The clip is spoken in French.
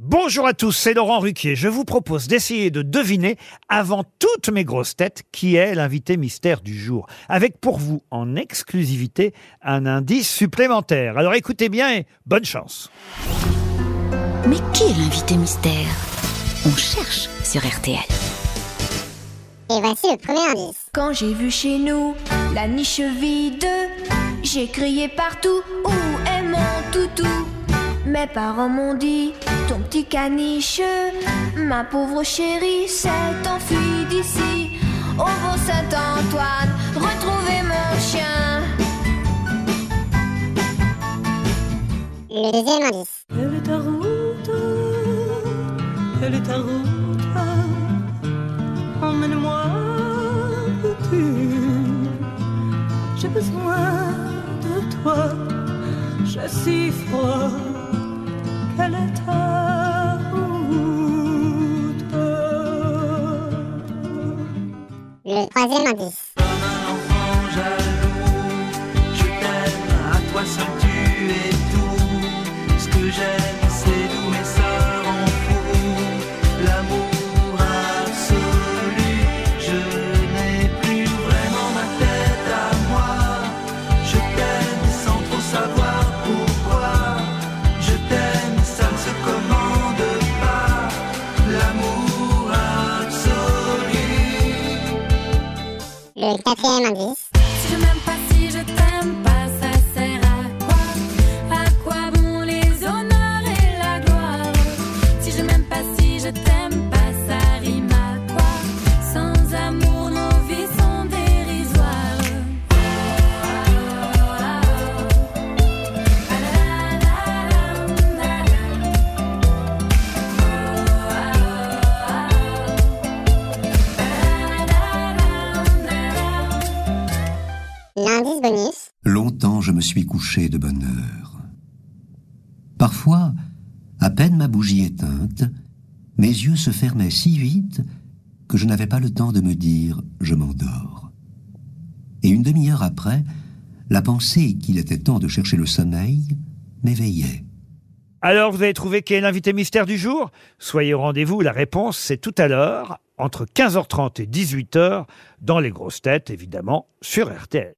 Bonjour à tous, c'est Laurent Ruquier. Je vous propose d'essayer de deviner, avant toutes mes grosses têtes, qui est l'invité mystère du jour. Avec pour vous, en exclusivité, un indice supplémentaire. Alors écoutez bien et bonne chance. Mais qui est l'invité mystère? On cherche sur RTL. Et voici le premier indice. Quand j'ai vu chez nous la niche vide, j'ai crié partout où est mon toutou? Mes parents m'ont dit petit caniche, ma pauvre chérie s'est enfuie d'ici. Au beau Saint-Antoine, retrouvez mon chien. Le deuxième indice. Elle est ta route, elle est ta route. Emmène-moi petit. J'ai besoin de toi. J'ai si froid. Le troisième indice. Le quatrième indice. Longtemps je me suis couché de bonne heure. Parfois, à peine ma bougie éteinte, mes yeux se fermaient si vite que je n'avais pas le temps de me dire je m'endors. Et une demi-heure après, la pensée qu'il était temps de chercher le sommeil m'éveillait. Alors vous avez trouvé qui est l'invité mystère du jour? Soyez au rendez-vous, la réponse c'est tout à l'heure, entre 15h30 et 18h, dans les grosses têtes évidemment, sur RTL.